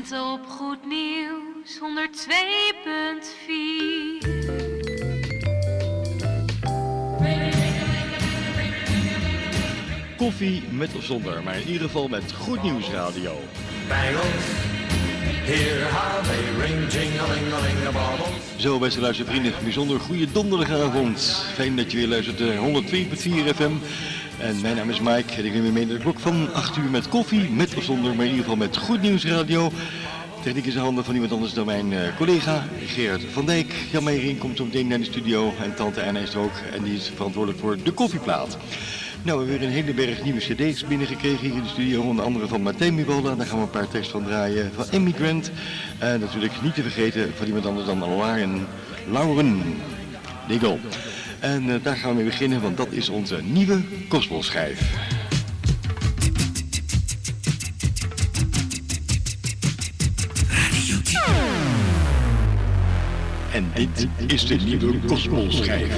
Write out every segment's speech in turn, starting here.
Lente op Goed Nieuws 102.4. Koffie met of zonder, maar in ieder geval met Goed Nieuws Radio. Bangles, hear how they ring, jing-a-ling-a-ling-a-bobble. Zo, beste luistervrienden, bijzonder goede donderdagavond. Fijn dat je weer luistert naar 102.4 FM. En mijn naam is Mike en ik neem weer mee naar de klok van 8 uur met koffie, met of zonder, maar in ieder geval met Goed Nieuws Radio. Techniek is in handen van iemand anders dan mijn eh, collega Gerard van Dijk. Jan Meijering komt zo meteen naar de studio en tante Anna is er ook en die is verantwoordelijk voor de koffieplaat. Nou, we hebben weer een hele berg nieuwe cd's binnengekregen hier in de studio. Onder andere van Martijn Mibola, daar gaan we een paar teksten van draaien. Van Immigrant. En natuurlijk niet te vergeten van iemand anders dan Lauren, Lauren Diggle. En eh, daar gaan we mee beginnen, want dat is onze nieuwe gospelschijf. En dit is de nieuwe gospelschijf.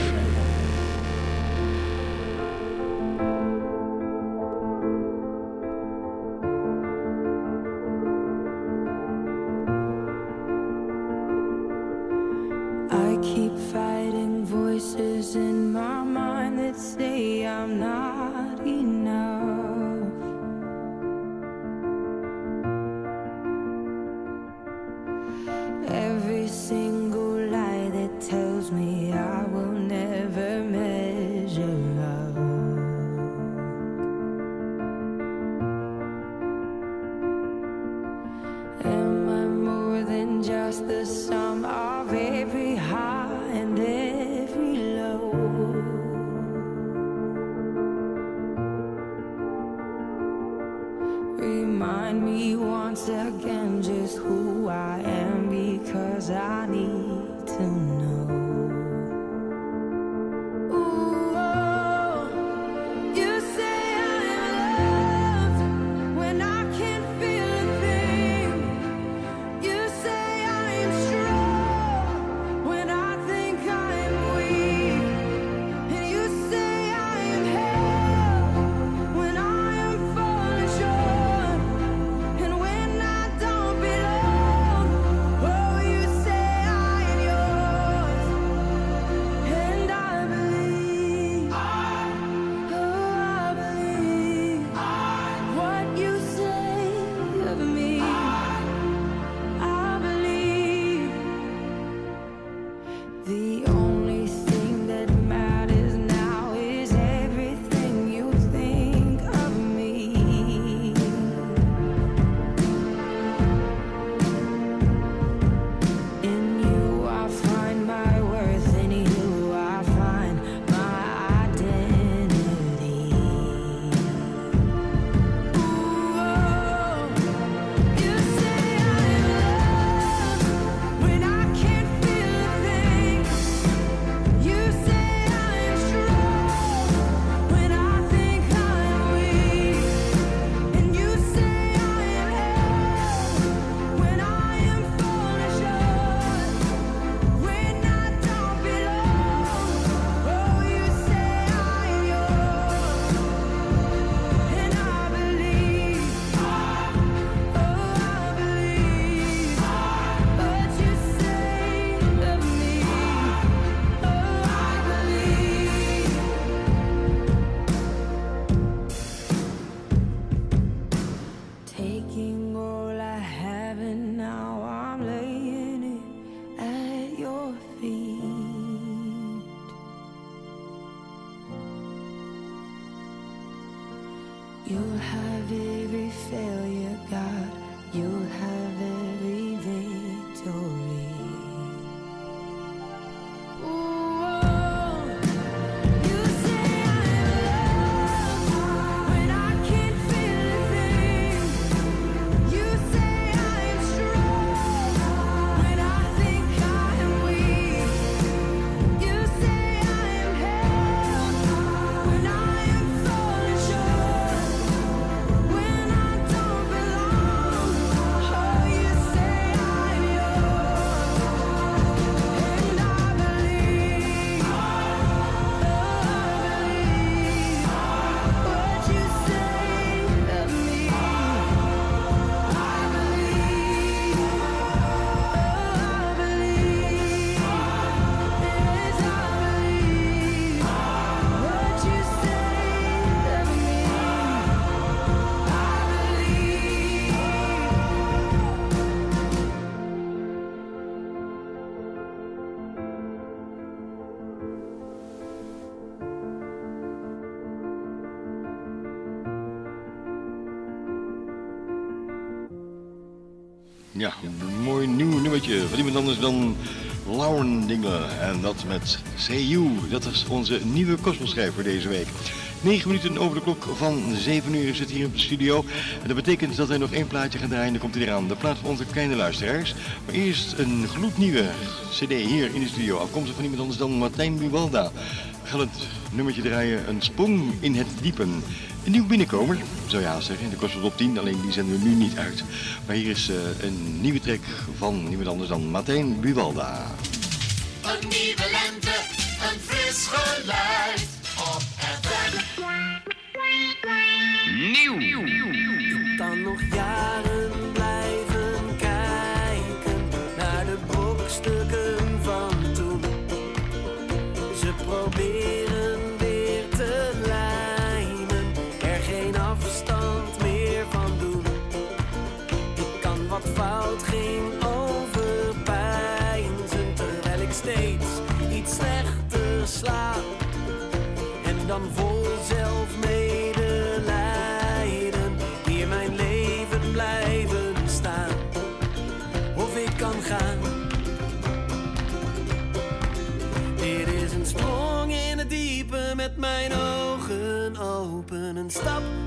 Van iemand anders dan Lauren Dingler. En dat met You. Dat is onze nieuwe gospelschrijver deze week. 9 minuten over de klok van 7 uur zit hier op de studio. En dat betekent dat wij nog één plaatje gaan draaien. Dan komt hij eraan. De plaat van onze kleine luisteraars. Maar eerst een gloednieuwe cd hier in de studio. Afkomstig van iemand anders dan Martijn Buwalda. We gaan het nummertje draaien. Een sprong in het diepen. Een nieuw binnenkomer, zou je haast zeggen. De kost op 10, alleen die zenden we nu niet uit. Maar hier is eh, een nieuwe track van niemand anders dan Martijn Buwalda. Een nieuwe lente, een fris geluid op FM. Ik kan nog jaren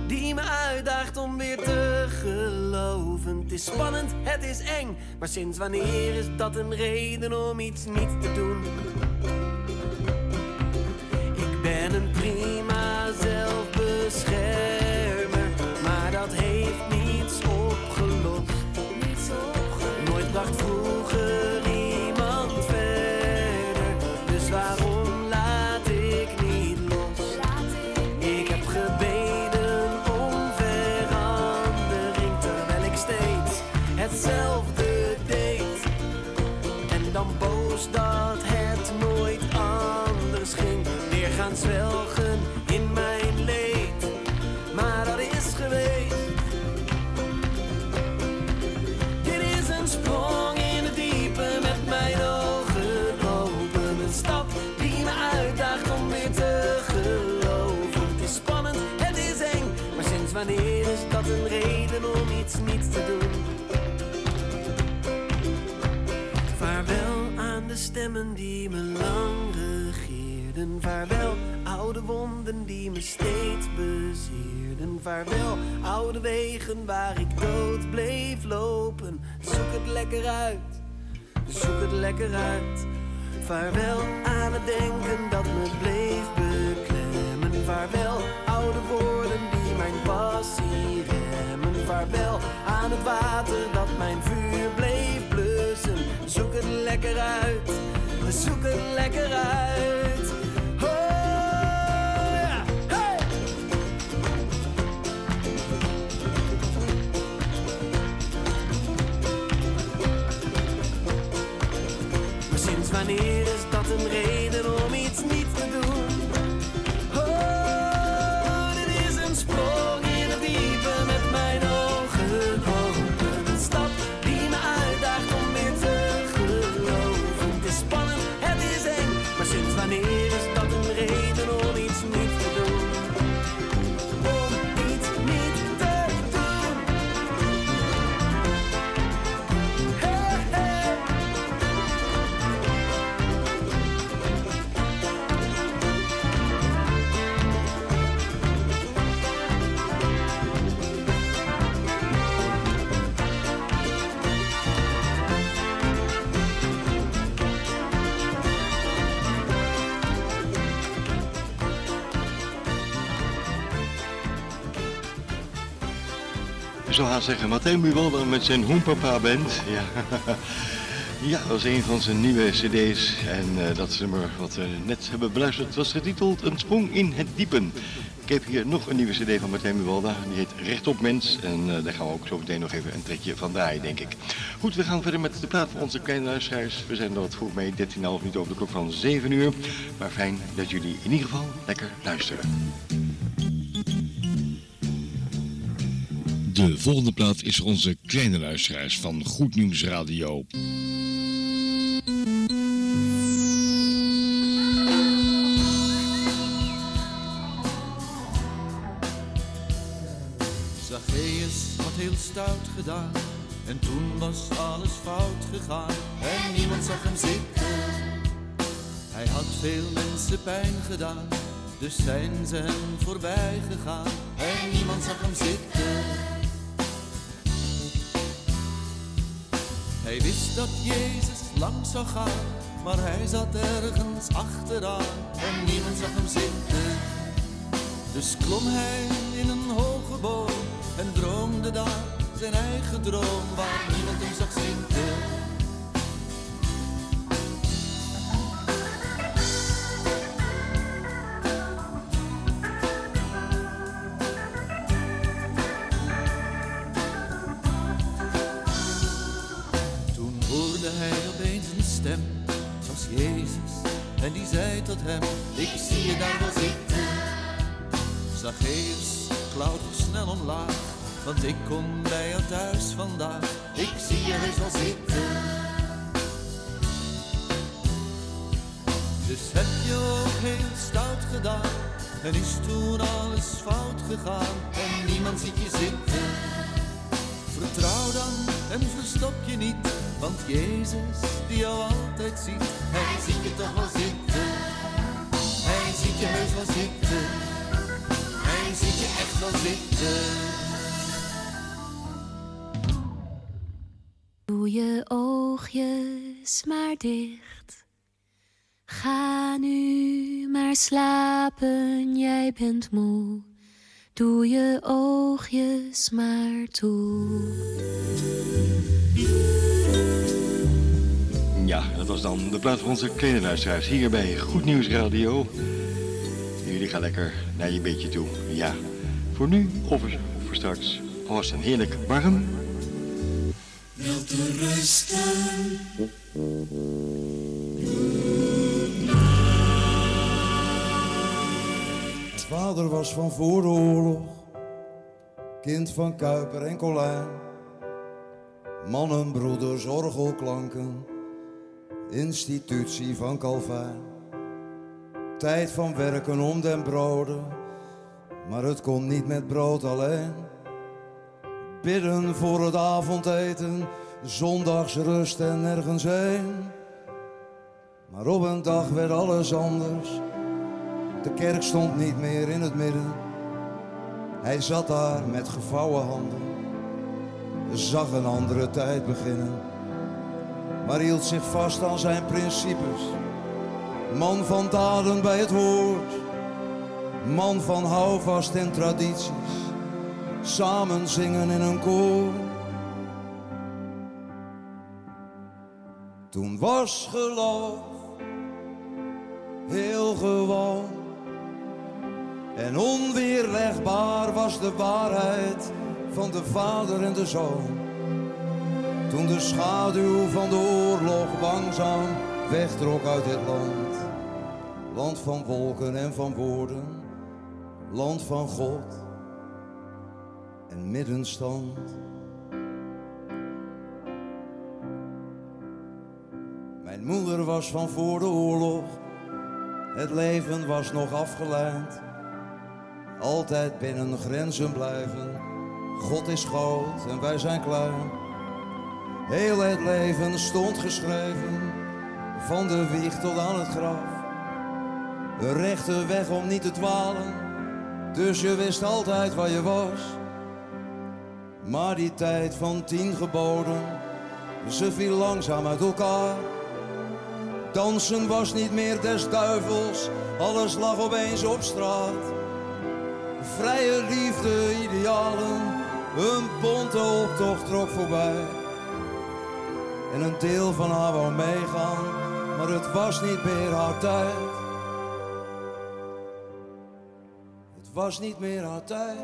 die me uitdaagt om weer te geloven. Het is spannend, het is eng, maar sinds wanneer is dat een reden om iets niet te doen? Ik ben een prima zelfbeschermer, reden om iets niet te doen? Vaarwel aan de stemmen die me lang regeerden. Vaarwel oude wonden die me steeds bezeerden. Vaarwel oude wegen waar ik dood bleef lopen. Zoek het lekker uit, zoek het lekker uit. Vaarwel aan het denken dat me bleef beklemmen. Vaarwel oude woorden die mijn passie aan het water dat mijn vuur bleef blussen. Zoek het lekker uit, zoek het lekker uit. Oh, sinds wanneer is dat een reden zeggen, Martijn Buwalda met zijn Hoenpapa Band. Ja. ja, dat was een van zijn nieuwe cd's. En eh, dat nummer wat we net hebben beluisterd was getiteld Een sprong in het diepen. Ik heb hier nog een nieuwe cd van Martijn Buwalda. Die heet Rechtop Mens. En eh, daar gaan we ook zo meteen nog even een trekje van draaien, denk ik. Goed, we gaan verder met de praat van onze kleine luisteraars. We zijn er wat vroeg mee, 13,5 minuten over de klok van 7 uur. Maar fijn dat jullie in ieder geval lekker luisteren. De volgende plaat is voor onze kleine luisteraars van Goed Nieuws Radio. Zacchaeus had heel stout gedaan En toen was alles fout gegaan. En niemand zag hem zitten. Hij had veel mensen pijn gedaan Dus zijn ze hem voorbij gegaan. En niemand zag hem zitten Hij wist dat Jezus lang zou gaan Maar hij zat ergens achteraan En niemand zag hem zitten dus klom hij in een hoge boom en droomde daar zijn eigen droom waar niemand hem zag zitten. Heb je ook heel stout gedaan, en is toen alles fout gegaan, en niemand ziet je zitten. Vertrouw dan en verstop je niet, want Jezus die jou altijd ziet, hij ziet je toch wel zitten. Hij ziet je heus wel zitten. Hij ziet je echt wel zitten. Doe je oogjes maar dicht. Ga nu maar slapen, jij bent moe. Doe je oogjes maar toe. Ja, dat was dan de plaats van onze kleine luisteraars hier bij Goed Nieuws Radio. Jullie gaan lekker naar je beetje toe. Ja, voor nu of voor, straks. Was een heerlijk warm. Mijn vader was van voor de oorlog, kind van Kuiper en Colijn. Mannen, broeders, orgelklanken, institutie van Calvijn. Tijd van werken om den broden, maar het kon niet met brood alleen. Bidden voor het avondeten, zondags rust en nergens heen. Maar op een dag werd alles anders. De kerk stond niet meer in het midden. Hij zat daar met gevouwen handen. Zag een andere tijd beginnen. Maar hield zich vast aan zijn principes. Man van daden bij het woord. Man van houvast en tradities. Samen zingen in een koor. Toen was geloof heel gewoon. En onweerlegbaar was de waarheid van de vader en de zoon. Toen de schaduw van de oorlog langzaam wegtrok uit dit land. Land van wolken en van woorden, land van God en middenstand. Mijn moeder was van voor de oorlog, het leven was nog afgeleid. Altijd binnen grenzen blijven, God is groot en wij zijn klein. Heel het leven stond geschreven, van de wieg tot aan het graf. De rechte weg om niet te dwalen, dus je wist altijd waar je was. Maar die tijd van tien geboden, ze viel langzaam uit elkaar. Dansen was niet meer des duivels, alles lag opeens op straat. Vrije liefde, idealen, Een bonte optocht trok voorbij. En een deel van haar wou meegaan, maar het was niet meer haar tijd. Het was niet meer haar tijd.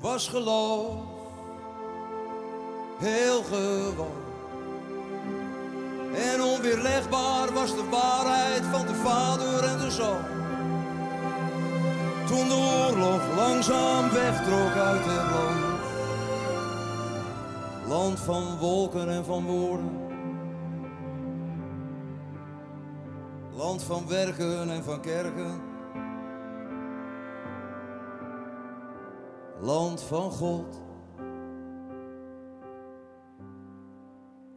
Was geloof heel gewoon. En onweerlegbaar was de waarheid van de vader en de zoon. Toen de oorlog langzaam wegtrok uit het land. Land van wolken en van woorden. Land van werken en van kerken. Land van God.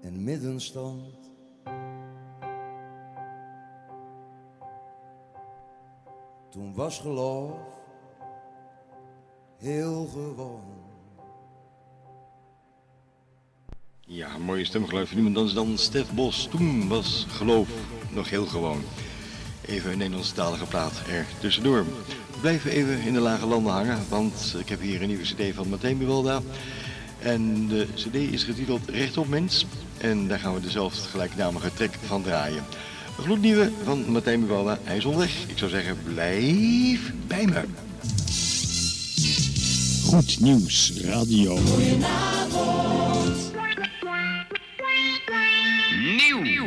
En middenstand. Toen was geloof heel gewoon. Ja, mooie stemgeluid van niemand anders dan Stef Bos. Toen was geloof nog heel gewoon. Even een Nederlandstalige plaat er tussendoor. We blijven even in de lage landen hangen, want ik heb hier een nieuwe cd van Martijn Buwalda. En de cd is getiteld Rechtop Mens. En daar gaan we dezelfde gelijknamige track van draaien. Een gloednieuwe van Martijn Buwalda. Hij is onderweg. Ik zou zeggen, blijf bij me. Goed Nieuws Radio. Met je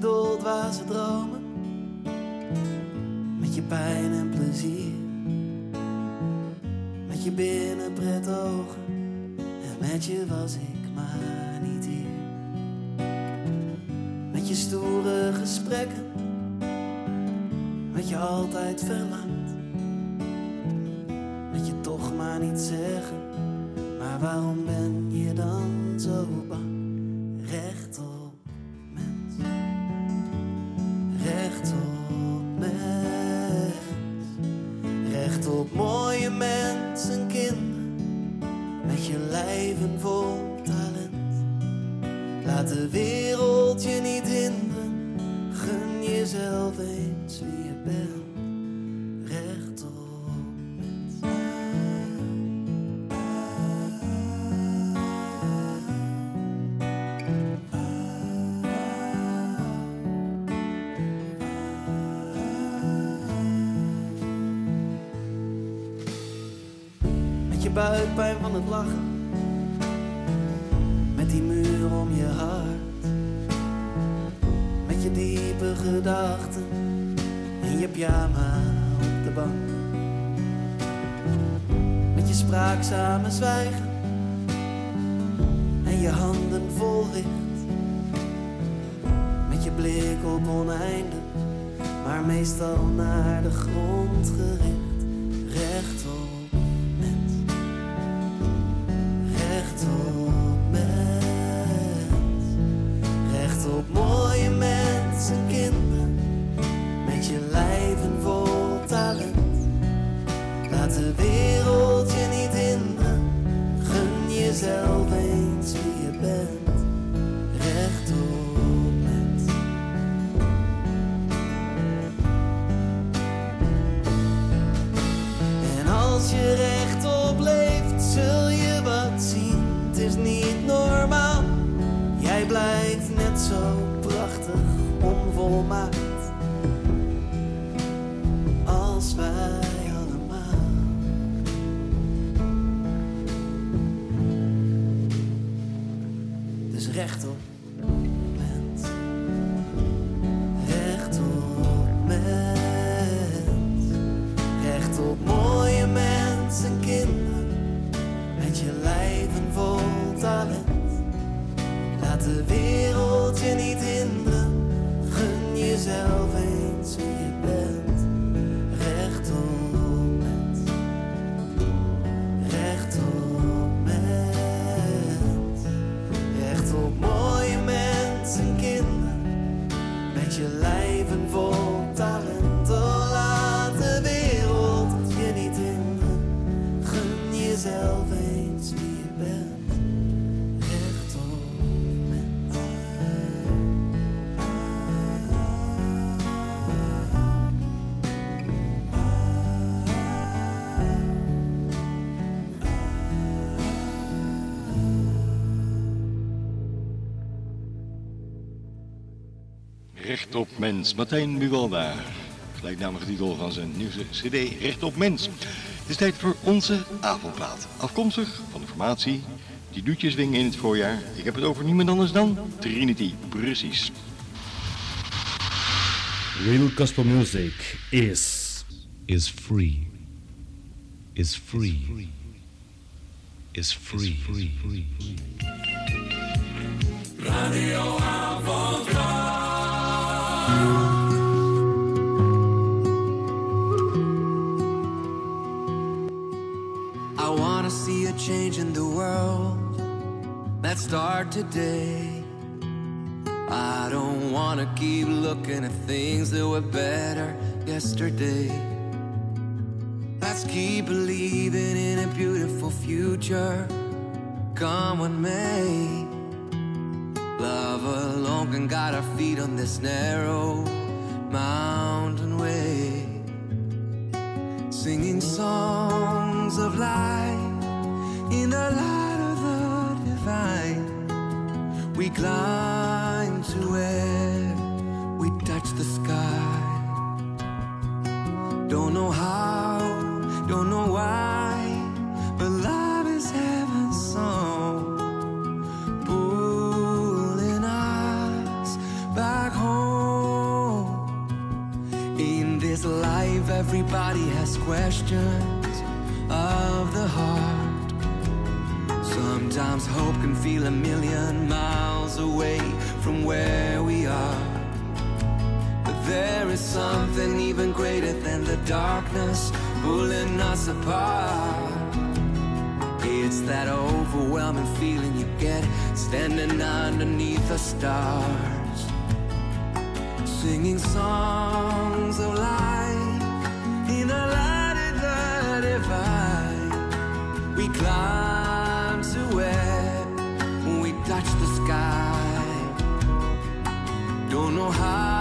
doldwaze dromen, met je pijn en plezier. Met je binnenpret ogen, en met je was ik maar niet hier. Met je stoere gesprekken, met je altijd verlangt. Buikpijn van het lachen. Recht op mens. Martijn Buwalda. Gelijknamige titel van zijn nieuwste cd Recht op mens. Het is tijd voor onze avondplaat. Afkomstig van de formatie die doetjes wingen in het voorjaar. Ik heb het over niemand anders dan Trinity. Precies. Real gospel music is is free. Is free. Is free. Radio in the world. Let's start today. I don't wanna keep looking at things that were better yesterday. Let's keep believing in a beautiful future. Come what may. Love alone can guide our feet on this narrow mountain way singing songs of life in the light of the divine. We climb to where we touch the sky. Don't know how, don't know why, but love is heaven's song, pulling us back home. In this life, everybody has questions Sometimes hope can feel a million miles away from where we are. But there is something even greater than the darkness pulling us apart. It's that overwhelming feeling you get standing underneath the stars singing songs of life in light of the divine. We climb sky. Don't know how,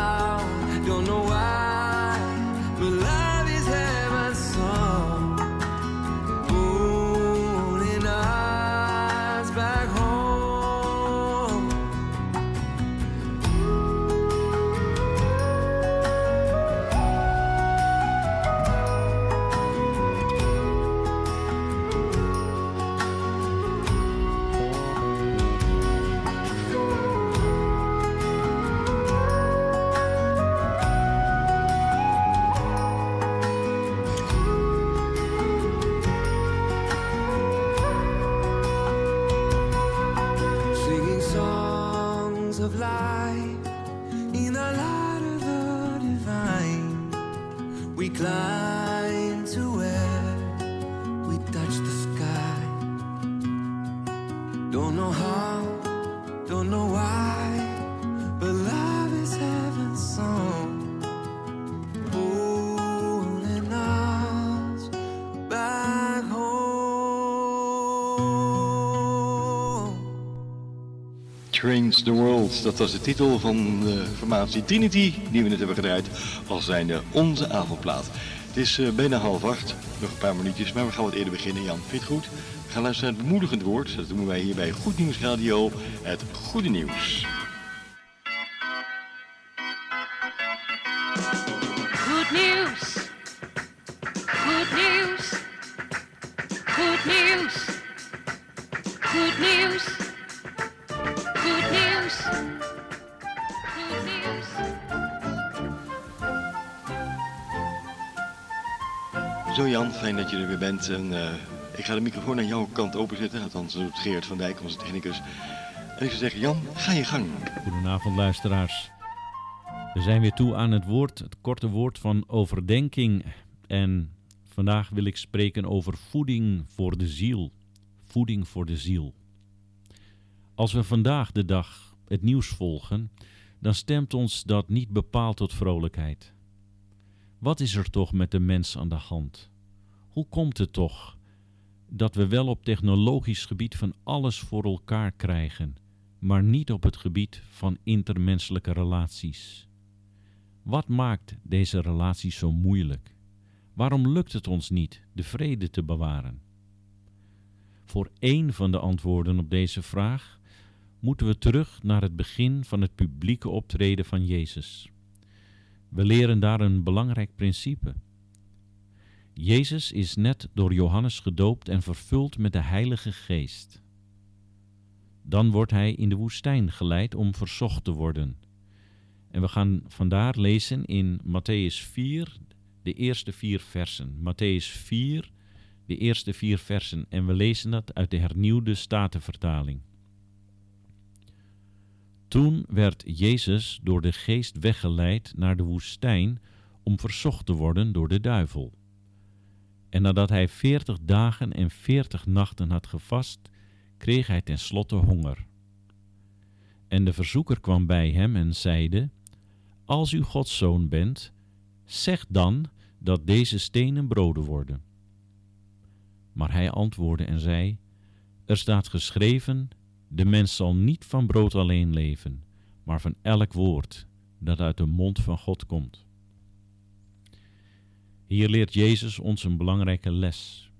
Dat was de titel van de formatie Trinity, die we net hebben gedraaid, als zijnde onze avondplaat. Het is eh, bijna half acht, nog een paar minuutjes, maar we gaan wat eerder beginnen. Jan, vind je het goed? We gaan luisteren naar het bemoedigend woord. Dat doen wij hier bij Goed Nieuws Radio, het goede nieuws. Fijn dat je er weer bent. En, eh, ik ga de microfoon aan jouw kant openzetten, althans dat doet Geert van Dijk, onze technicus. En ik zou zeggen, Jan, ga je gang. Goedenavond luisteraars. We zijn weer toe aan het woord, het korte woord van overdenking. En vandaag wil ik spreken over voeding voor de ziel. Voeding voor de ziel. Als we vandaag de dag het nieuws volgen, dan stemt ons dat niet bepaald tot vrolijkheid. Wat is er toch met de mens aan de hand? Hoe komt het toch dat we wel op technologisch gebied van alles voor elkaar krijgen, maar niet op het gebied van intermenselijke relaties? Wat maakt deze relaties zo moeilijk? Waarom lukt het ons niet de vrede te bewaren? Voor één van de antwoorden op deze vraag moeten we terug naar het begin van het publieke optreden van Jezus. We leren daar een belangrijk principe. Jezus is net door Johannes gedoopt en vervuld met de Heilige Geest. Dan wordt hij in de woestijn geleid om verzocht te worden. En we gaan vandaar lezen in Matthäus 4, de eerste vier versen. Matthäus 4, de eerste vier versen. En we lezen dat uit de hernieuwde Statenvertaling. Toen werd Jezus door de geest weggeleid naar de woestijn om verzocht te worden door de duivel. En nadat hij veertig dagen en veertig nachten had gevast, kreeg hij tenslotte honger. En de verzoeker kwam bij hem en zeide, Als u Gods zoon bent, zeg dan dat deze stenen broden worden. Maar hij antwoordde en zei, Er staat geschreven, de mens zal niet van brood alleen leven, maar van elk woord dat uit de mond van God komt. Hier leert Jezus ons een belangrijke les.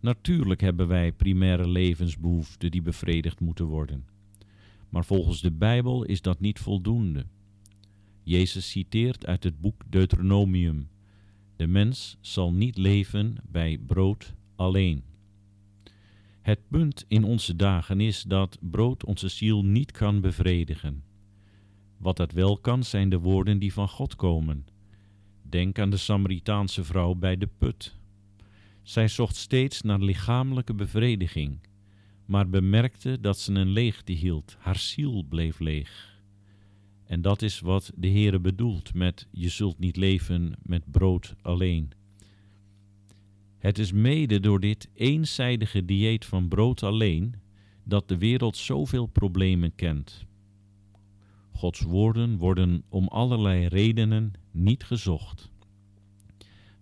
Natuurlijk hebben wij primaire levensbehoeften die bevredigd moeten worden. Maar volgens de Bijbel is dat niet voldoende. Jezus citeert uit het boek Deuteronomium: De mens zal niet leven bij brood alleen. Het punt in onze dagen is dat brood onze ziel niet kan bevredigen. Wat dat wel kan, zijn de woorden die van God komen. Denk aan de Samaritaanse vrouw bij de put. Zij zocht steeds naar lichamelijke bevrediging, maar bemerkte dat ze een leegte hield. Haar ziel bleef leeg. En dat is wat de Heere bedoelt met je zult niet leven met brood alleen. Het is mede door dit eenzijdige dieet van brood alleen dat de wereld zoveel problemen kent. Gods woorden worden om allerlei redenen niet gezocht.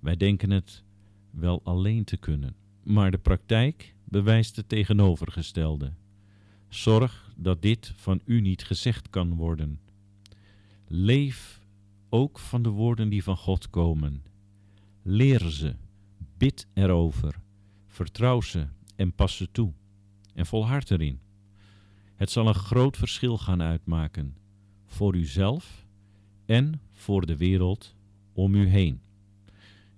Wij denken het wel alleen te kunnen, maar de praktijk bewijst het tegenovergestelde. Zorg dat dit van u niet gezegd kan worden. Leef ook van de woorden die van God komen. Leer ze, bid erover, vertrouw ze en pas ze toe. En volhard erin. Het zal een groot verschil gaan uitmaken voor uzelf en voor de wereld om u heen.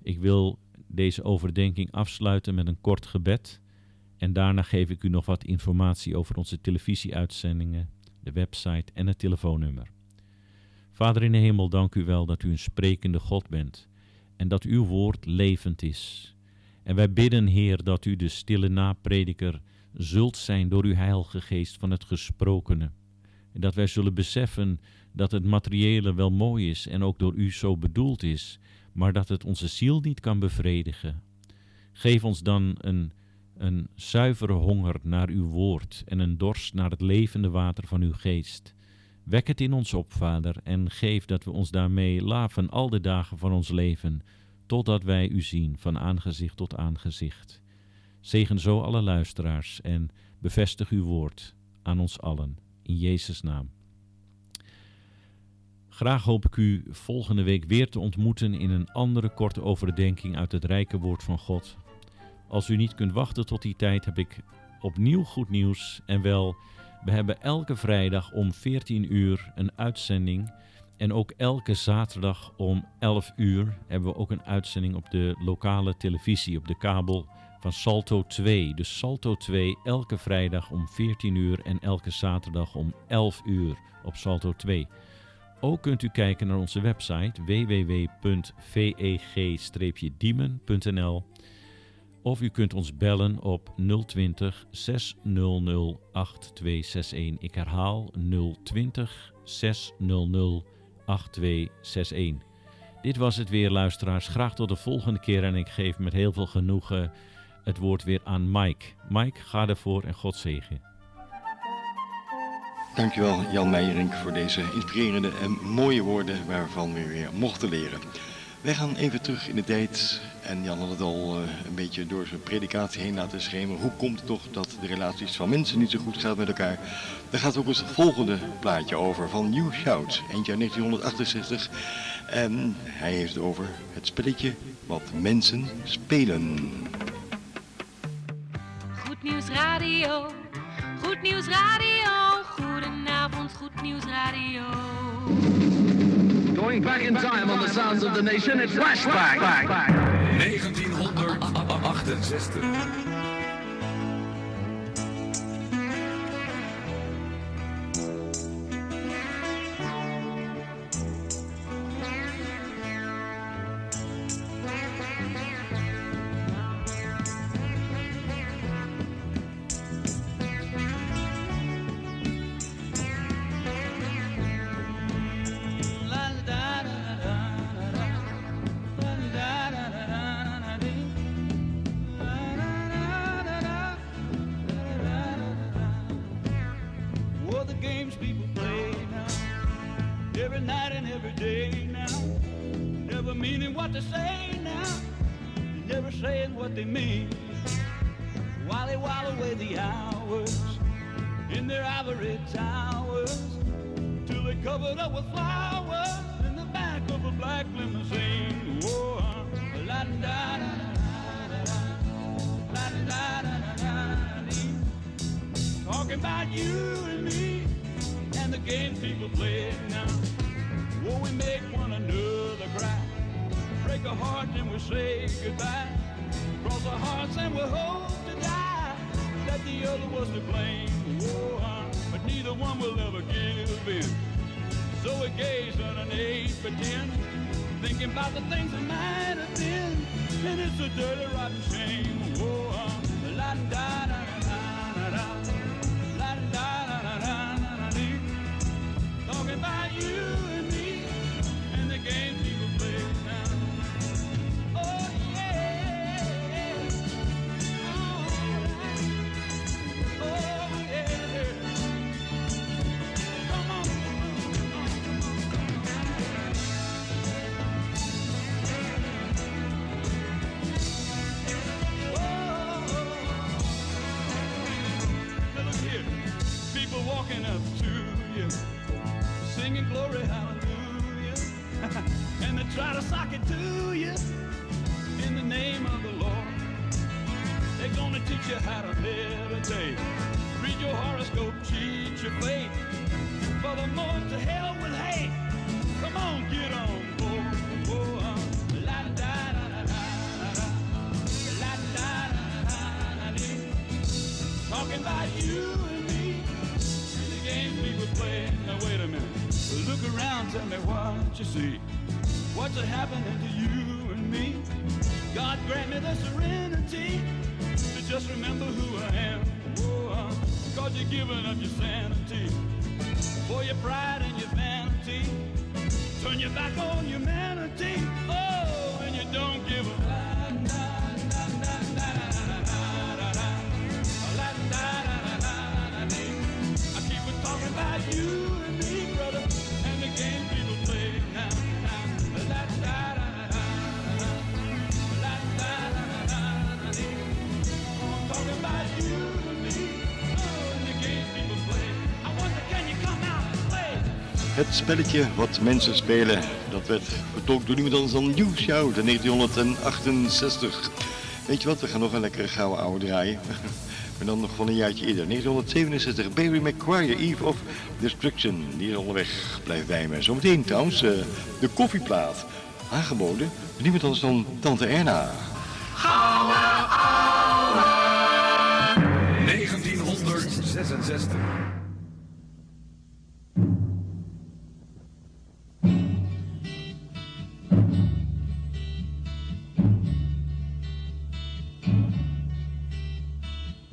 Ik wil deze overdenking afsluiten met een kort gebed en daarna geef ik u nog wat informatie over onze televisieuitzendingen, de website en het telefoonnummer. Vader in de hemel, dank u wel dat u een sprekende God bent en dat uw woord levend is. En wij bidden, Heer, dat u de stille naprediker zult zijn door uw heilige geest van het gesprokene. Dat wij zullen beseffen dat het materiële wel mooi is en ook door u zo bedoeld is, maar dat het onze ziel niet kan bevredigen. Geef ons dan een, een zuivere honger naar uw woord en een dorst naar het levende water van uw geest. Wek het in ons op, Vader, en geef dat we ons daarmee laven al de dagen van ons leven, totdat wij u zien van aangezicht tot aangezicht. Zegen zo alle luisteraars en bevestig uw woord aan ons allen. In Jezus' naam. Graag hoop ik u volgende week weer te ontmoeten in een andere korte overdenking uit het rijke woord van God. Als u niet kunt wachten tot die tijd, heb ik opnieuw goed nieuws. En wel, we hebben elke vrijdag om 14 uur een uitzending. En ook elke zaterdag om 11 uur hebben we ook een uitzending op de lokale televisie, op de kabel van Salto 2. Dus Salto 2 elke vrijdag om 14 uur en elke zaterdag om 11 uur op Salto 2. Ook kunt u kijken naar onze website www.veg-diemen.nl Of u kunt ons bellen op 020 600 8261. Ik herhaal 020 600 8261. Dit was het weer, luisteraars. Graag tot de volgende keer en ik geef met heel veel genoegen het woord weer aan Mike. Mike, ga ervoor en God zegen. Dankjewel Jan Meijerink voor deze inspirerende en mooie woorden waarvan we weer mochten leren. Wij gaan even terug in de tijd en Jan had het al eh, een beetje door zijn predikatie heen laten schemeren. Hoe komt het toch dat de relaties van mensen niet zo goed gaan met elkaar? Daar gaat ook het volgende plaatje over van New Shout, eentje uit 1968. En hij heeft het over het spelletje wat mensen spelen. Goed Nieuws Radio, Goed Nieuws Radio, goedenavond Goed Nieuws Radio. Going back in time on the sounds of the nation, it's flashback. 1968. Every night and every day now, never meaning what they say now, never saying what they mean. While they while away the hours in their ivory towers, till they're covered up with flowers in the back of a black limousine. Whoa, la da da da da da. Talking about you and me and the games people play now. We make one another cry, break our hearts and we say goodbye. Cross our hearts and we hope to die that the other was to blame. Whoa, uh, but neither one will ever give in. So we gaze underneath pretend, thinking about the things that might have been. And it's a dirty, rotten shame. Whoa, uh, teach you how to meditate, read your horoscope, cheat your fate. Furthermore, to hell with hate. Come on, get on board. La da da da da da, la da da da da. Talking about you and me and the game people play. Now wait a minute. Look around, tell me what you see. What's happening to you and me? God grant me the serenity to just remember who I am. Oh, uh, cause you're giving up your sanity for your pride and your vanity. Turn your back on humanity. Oh, and you don't give a Het spelletje wat mensen spelen, dat werd vertolkt door niemand anders dan New Shout in 1968. Weet je wat, we gaan nog een lekkere gouden oude draaien. Maar dan nog van een jaartje eerder, 1967, Baby McQuire, Eve of Destruction. Die is onderweg, blijf bij me. Zometeen trouwens, eh, de koffieplaat. Aangeboden door niemand anders dan Tante Erna. 1966.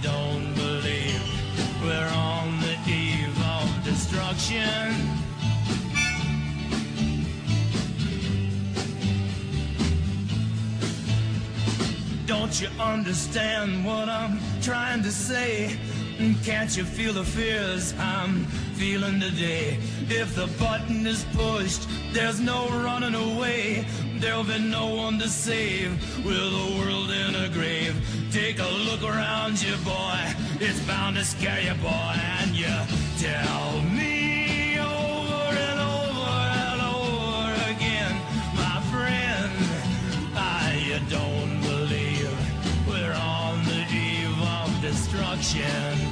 don't believe we're on the eve of destruction. Don't you understand what I'm trying to say? Can't you feel the fears I'm feeling today? If the button is pushed, there's no running away. There'll be no one to save with the world in a grave. Take a look around you, boy. It's bound to scare you, boy. And you tell me over and over and over again, my friend, I you don't believe we're on the eve of destruction.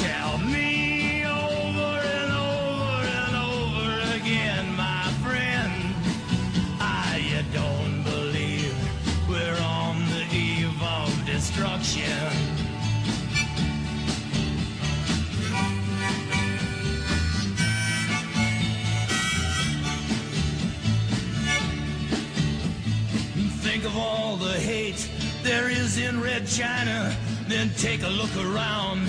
tell me over and over and over again, my friend, I you don't believe we're on the eve of destruction. Think of all the hate there is in Red China. Then take a look around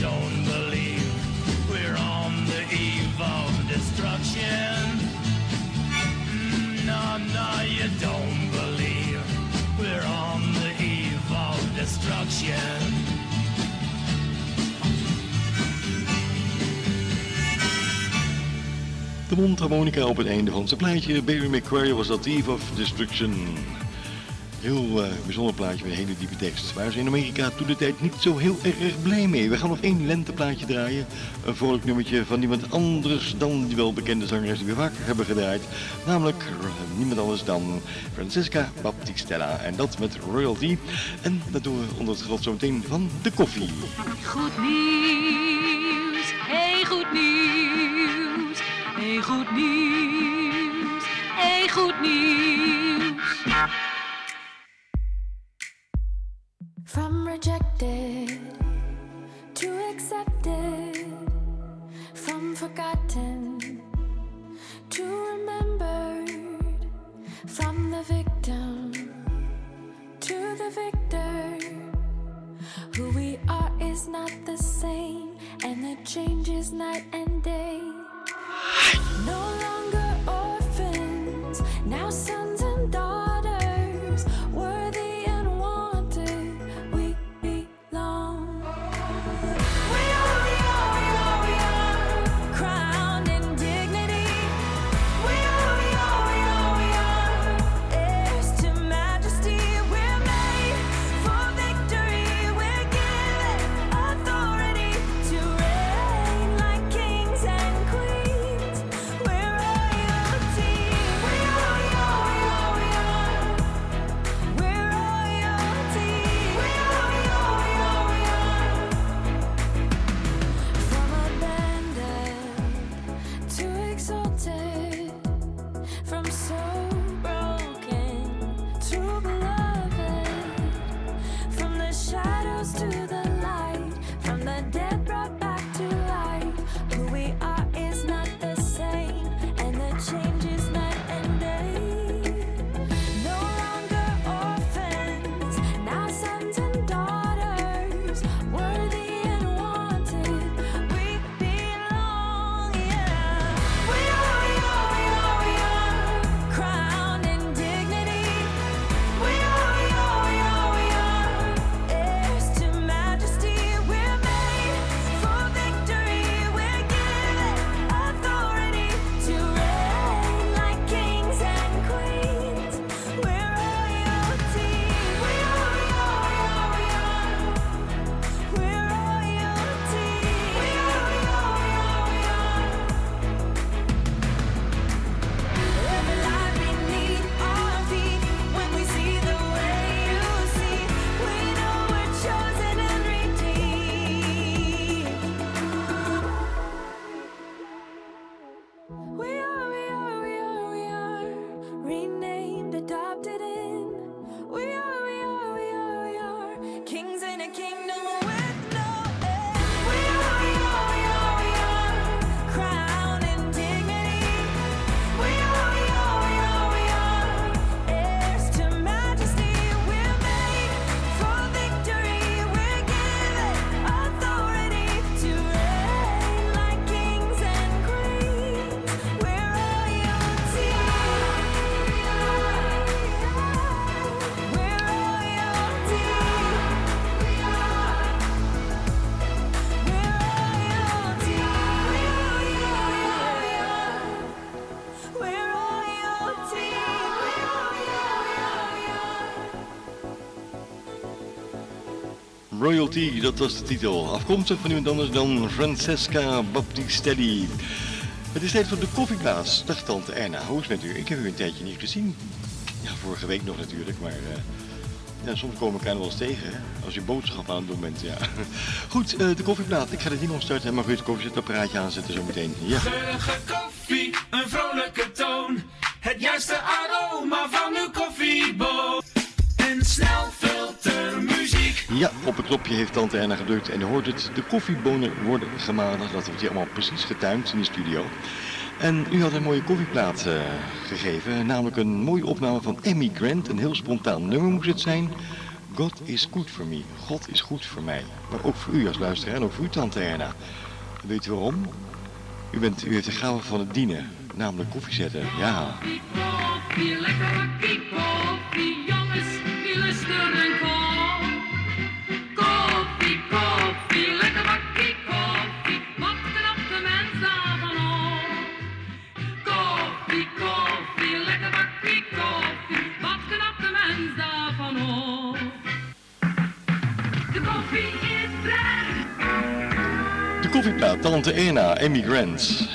don't believe we're on the eve of destruction. No, no, you don't believe we're on the eve of destruction. De mondharmonica op het einde van zijn plaatje. Barry McQuarrie was dat Eve of Destruction. Heel eh, bijzonder plaatje met hele diepe tekst. Waar ze in Amerika toen de tijd niet zo heel erg blij mee. We gaan nog één lenteplaatje draaien. Een vrolijk nummertje van niemand anders dan die welbekende zangeres die we vaker hebben gedraaid. Namelijk niemand anders dan Francesca Baptistella. En dat met royalty. En dat doen we onder het genot zometeen van de koffie. Goed nieuws, hey goed nieuws, hey goed nieuws, hey goed nieuws. Rejected to accepted, from forgotten to remembered, from the victim to the victor. Who we are is not the same, and the change is night and day. No longer Royalty, dat was de titel. Afkomstig van iemand anders dan Francesca Baptistelli. Het is tijd voor de koffieplaats. Dag tante Erna, hoe is het met u? Ik heb u een tijdje niet gezien. Ja, vorige week nog natuurlijk, maar uh, ja, soms kom ik er wel eens tegen. Als je boodschap aan het doen bent, ja. Goed, uh, de koffieplaat. Ik ga de ding opstarten en mag u het koffiezetapparaatje aanzetten zo meteen. Ja. Geurige koffie, een vrolijke toon. Het juiste aroma van uw koffieboon. En snel. Ja, op een knopje heeft tante Erna gedrukt en u hoort het. De koffiebonen worden gemalen. Dat wordt hier allemaal precies getuimd in de studio. En u had een mooie koffieplaat uh, gegeven, namelijk een mooie opname van Emmy Grant. Een heel spontaan nummer moest het zijn. God is good for me. God is goed voor mij. Maar ook voor u als luisteraar en ook voor u, tante Erna. Weet u waarom? U, bent, u heeft de gave van het dienen, namelijk koffie zetten. Ja. Koffie, koffie, lekker bakkie koffie, jongens, wie lust De koffieplaat, tante Erna, Emmy Grant.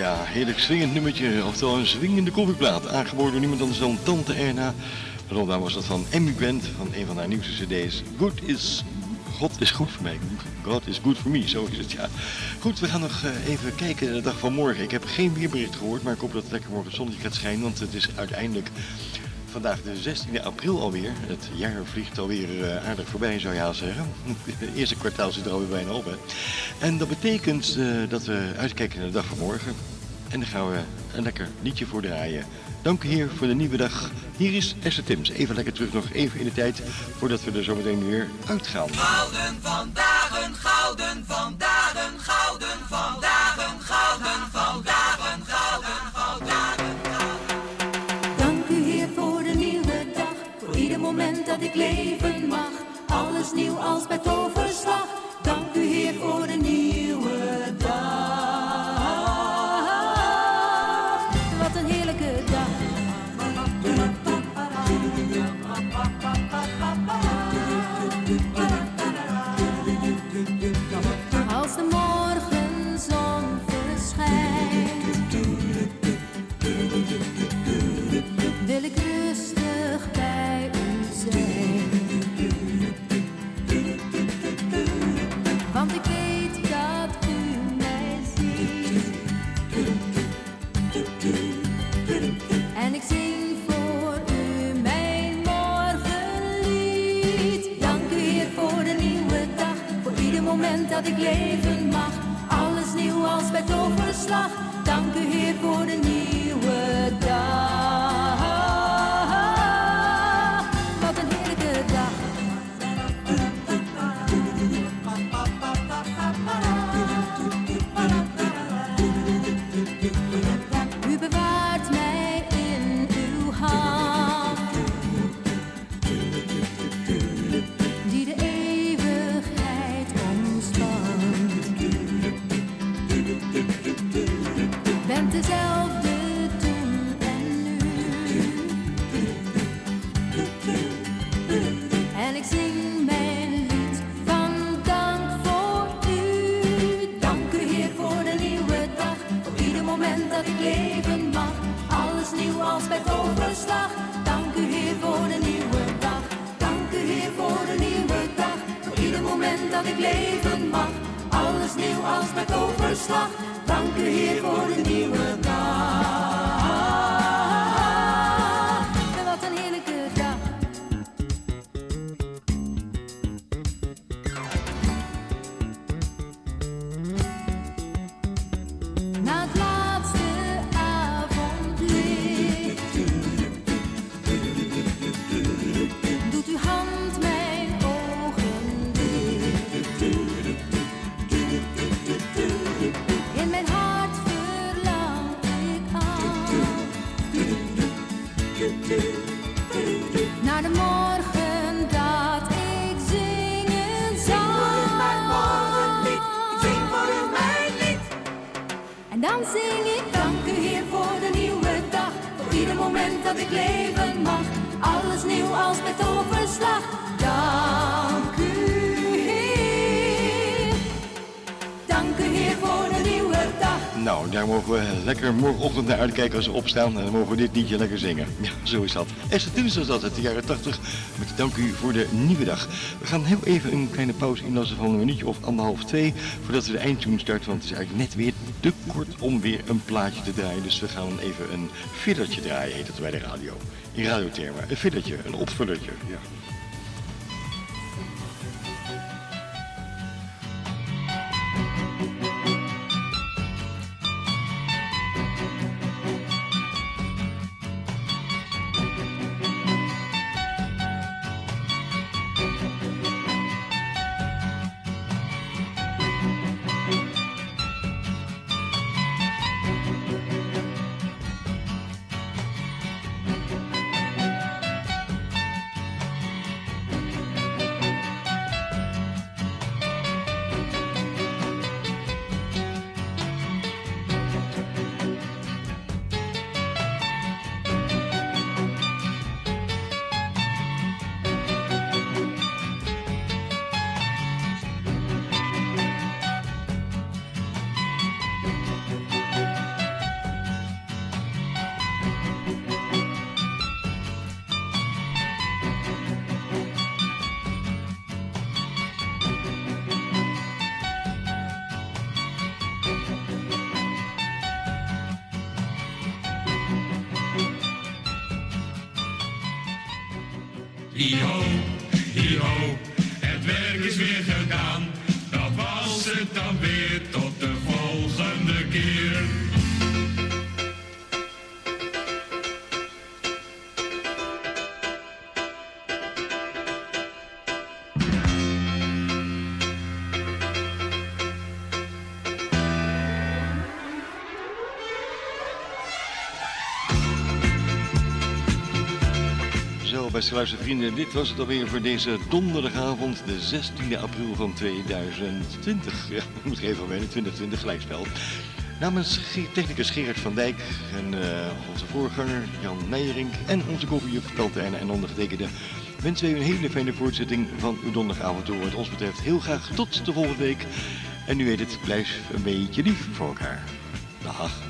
Ja, heerlijk swingend nummertje, oftewel een swingende koffieplaat. Aangeboden door niemand anders dan Tante Erna. Daarom was dat van Emmy Band, van een van haar nieuwste cd's. Is... God is goed voor mij. God is good for me, zo is het, ja. Goed, we gaan nog eh, even kijken naar de dag van morgen. Ik heb geen weerbericht gehoord, maar ik hoop dat het lekker morgen zonnetje gaat schijnen. Want het is uiteindelijk vandaag de 16e april alweer. Het jaar vliegt alweer eh, aardig voorbij, zou je haast zeggen. Het eerste kwartaal zit er alweer bijna op, hè. En dat betekent eh, dat we uitkijken naar de dag van morgen. En daar gaan we een lekker liedje voor draaien. Dank u heer voor de nieuwe dag. Hier is Esther Tims. Even lekker terug, nog even in de tijd, voordat we er zometeen weer uitgaan. Gouden vandaag, gouden vandaag, Alles nieuw als bij toverslag. Dank u Heer voor dat ik leven mag. Alles nieuw als bij toverslag. Dank u Heer voor de nieuwe nieuw als Daar mogen we lekker morgenochtend naar uitkijken als we opstaan. En dan mogen we dit liedje lekker zingen. Ja, zo is dat. Esther Tims was dat uit de jaren 80. Met dank u voor de nieuwe dag. We gaan heel even een kleine pauze inlassen van een minuutje of anderhalf, twee. Voordat we de eindtune starten. Want het is eigenlijk net weer te kort om weer een plaatje te draaien. Dus we gaan even een fillertje draaien, heet het bij de radio. In radiotermen. Een fillertje, een opvullertje. Ja. Iho, iho, het werk is weer gedaan. Dat was het dan weer Zo, beste luistervrienden, dit was het alweer voor deze donderdagavond, de 16e april van 2020. Ja, ik moet even wennen, 2020 gelijkspel. Namens technicus Gerard van Dijk en eh, onze voorganger Jan Meijering en onze koffiejuf Tante en ondergetekende wensen wij u een hele fijne voortzetting van uw donderdagavond door. Wat ons betreft heel graag tot de volgende week. En u weet het, blijf een beetje lief voor elkaar. Dag.